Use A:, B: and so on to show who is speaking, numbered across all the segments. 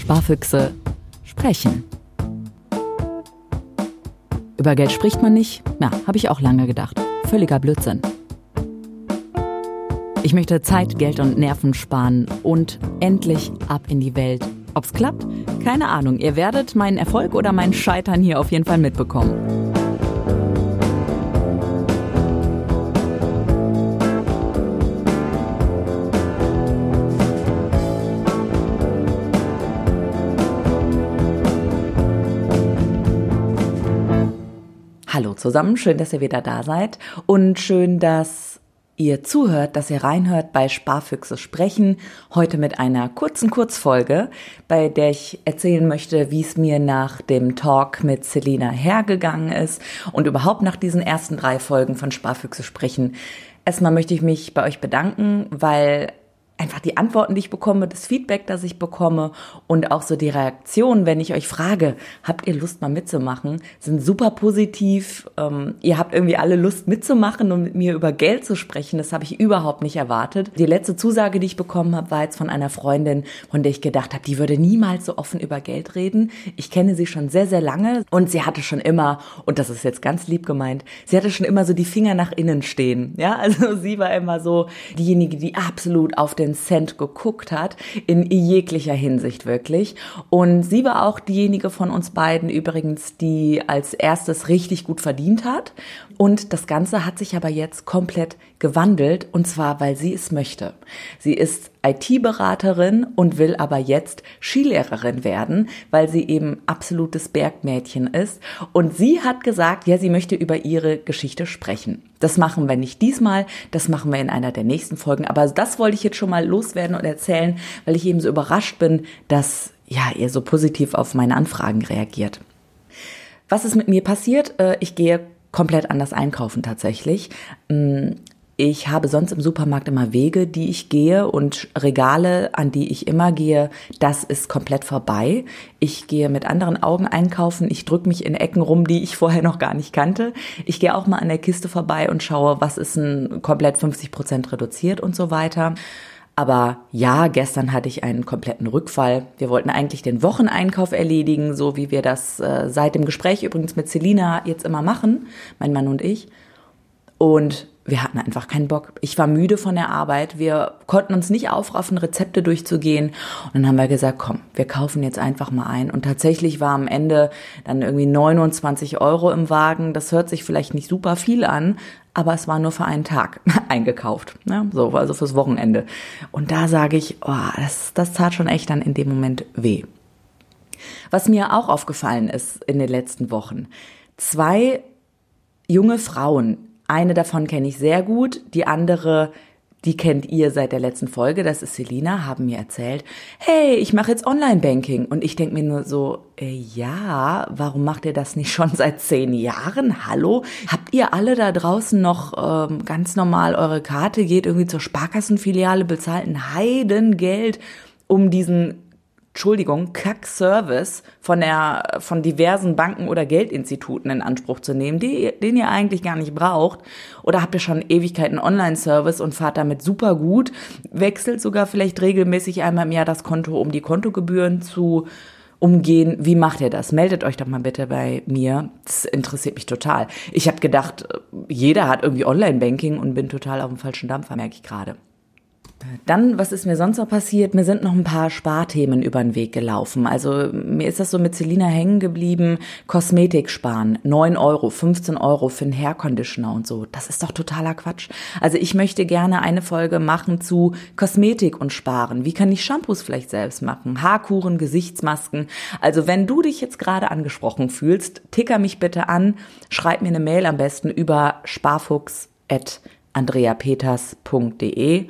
A: Sparfüchse sprechen. Über Geld spricht man nicht? Ja, habe ich auch lange gedacht. Völliger Blödsinn. Ich möchte Zeit, Geld und Nerven sparen und endlich ab in die Welt. Ob's klappt? Keine Ahnung. Ihr werdet meinen Erfolg oder mein Scheitern hier auf jeden Fall mitbekommen. Zusammen, schön, dass ihr wieder da seid und schön, dass ihr zuhört, dass ihr reinhört bei Sparfüchse sprechen. Heute mit einer kurzen Kurzfolge, bei der ich erzählen möchte, wie es mir nach dem Talk mit Selina hergegangen ist und überhaupt nach diesen ersten drei Folgen von Sparfüchse sprechen. Erstmal möchte ich mich bei euch bedanken, weil einfach die Antworten, die ich bekomme, das Feedback, das ich bekomme und auch so die Reaktionen, wenn ich euch frage, habt ihr Lust mal mitzumachen, sind super positiv. Ähm, ihr habt irgendwie alle Lust mitzumachen und mit mir über Geld zu sprechen. Das habe ich überhaupt nicht erwartet. Die letzte Zusage, die ich bekommen habe, war jetzt von einer Freundin, von der ich gedacht habe, die würde niemals so offen über Geld reden. Ich kenne sie schon sehr, sehr lange und sie hatte schon immer, und das ist jetzt ganz lieb gemeint, sie hatte schon immer so die Finger nach innen stehen. Ja, also sie war immer so diejenige, die absolut auf den Cent geguckt hat, in jeglicher Hinsicht wirklich. Und sie war auch diejenige von uns beiden übrigens, die als erstes richtig gut verdient hat. Und das Ganze hat sich aber jetzt komplett gewandelt und zwar, weil sie es möchte. Sie ist IT-Beraterin und will aber jetzt Skilehrerin werden, weil sie eben absolutes Bergmädchen ist. Und sie hat gesagt, ja, sie möchte über ihre Geschichte sprechen. Das machen wir nicht diesmal, das machen wir in einer der nächsten Folgen. Aber das wollte ich jetzt schon mal loswerden und erzählen, weil ich eben so überrascht bin, dass ja, ihr so positiv auf meine Anfragen reagiert. Was ist mit mir passiert? Äh, ich gehe komplett anders einkaufen tatsächlich. Ich habe sonst im Supermarkt immer Wege, die ich gehe und Regale, an die ich immer gehe, das ist komplett vorbei. Ich gehe mit anderen Augen einkaufen, ich drücke mich in Ecken rum, die ich vorher noch gar nicht kannte. Ich gehe auch mal an der Kiste vorbei und schaue, was ist ein komplett 50 Prozent reduziert und so weiter. Aber ja, gestern hatte ich einen kompletten Rückfall. Wir wollten eigentlich den Wocheneinkauf erledigen, so wie wir das äh, seit dem Gespräch übrigens mit Selina jetzt immer machen, mein Mann und ich. Und wir hatten einfach keinen Bock. Ich war müde von der Arbeit. Wir konnten uns nicht aufraffen, Rezepte durchzugehen. Und dann haben wir gesagt, komm, wir kaufen jetzt einfach mal ein. Und tatsächlich war am Ende dann irgendwie 29 Euro im Wagen. Das hört sich vielleicht nicht super viel an, aber es war nur für einen Tag eingekauft. Ne? so, also fürs Wochenende. Und da sage ich, oh, das, das tat schon echt dann in dem Moment weh. Was mir auch aufgefallen ist in den letzten Wochen, zwei junge Frauen, eine davon kenne ich sehr gut, die andere die kennt ihr seit der letzten Folge, das ist Selina, haben mir erzählt, hey, ich mache jetzt Online-Banking. Und ich denke mir nur so, äh, ja, warum macht ihr das nicht schon seit zehn Jahren? Hallo? Habt ihr alle da draußen noch ähm, ganz normal eure Karte, geht irgendwie zur Sparkassenfiliale, bezahlt ein Heidengeld, um diesen Entschuldigung, Kack-Service von der, von diversen Banken oder Geldinstituten in Anspruch zu nehmen, die, den ihr eigentlich gar nicht braucht. Oder habt ihr schon Ewigkeiten Online-Service und fahrt damit super gut, wechselt sogar vielleicht regelmäßig einmal im Jahr das Konto, um die Kontogebühren zu umgehen. Wie macht ihr das? Meldet euch doch mal bitte bei mir. Das interessiert mich total. Ich habe gedacht, jeder hat irgendwie Online-Banking und bin total auf dem falschen Dampfer, merke ich gerade. Dann, was ist mir sonst noch passiert? Mir sind noch ein paar Sparthemen über den Weg gelaufen. Also mir ist das so mit Selina hängen geblieben. Kosmetik sparen. 9 Euro, 15 Euro für einen Hair Conditioner und so. Das ist doch totaler Quatsch. Also ich möchte gerne eine Folge machen zu Kosmetik und Sparen. Wie kann ich Shampoos vielleicht selbst machen? Haarkuren, Gesichtsmasken. Also wenn du dich jetzt gerade angesprochen fühlst, ticker mich bitte an. Schreib mir eine Mail am besten über sparfuchs.andreapeters.de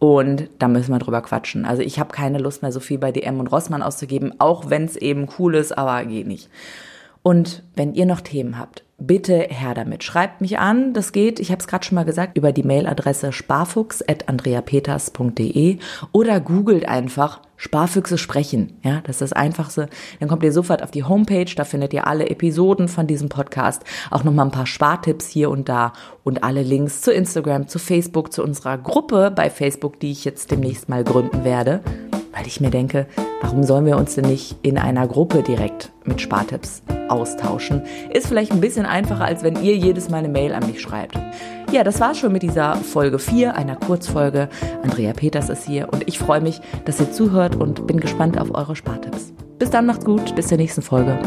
A: und da müssen wir drüber quatschen. Also ich habe keine Lust mehr, so viel bei DM und Rossmann auszugeben, auch wenn es eben cool ist, aber geht nicht. Und wenn ihr noch Themen habt, bitte her damit. Schreibt mich an, das geht, ich habe es gerade schon mal gesagt, über die Mailadresse sparfuchs.andreapeters.de oder googelt einfach Sparfüchse sprechen. Ja, das ist das Einfachste. Dann kommt ihr sofort auf die Homepage, da findet ihr alle Episoden von diesem Podcast, auch nochmal ein paar Spartipps hier und da und alle Links zu Instagram, zu Facebook, zu unserer Gruppe bei Facebook, die ich jetzt demnächst mal gründen werde. Weil ich mir denke, warum sollen wir uns denn nicht in einer Gruppe direkt mit Spartipps austauschen? Ist vielleicht ein bisschen einfacher, als wenn ihr jedes Mal eine Mail an mich schreibt. Ja, das war's schon mit dieser Folge 4, einer Kurzfolge. Andrea Peters ist hier und ich freue mich, dass ihr zuhört und bin gespannt auf eure Spartipps. Bis dann, macht's gut, bis zur nächsten Folge.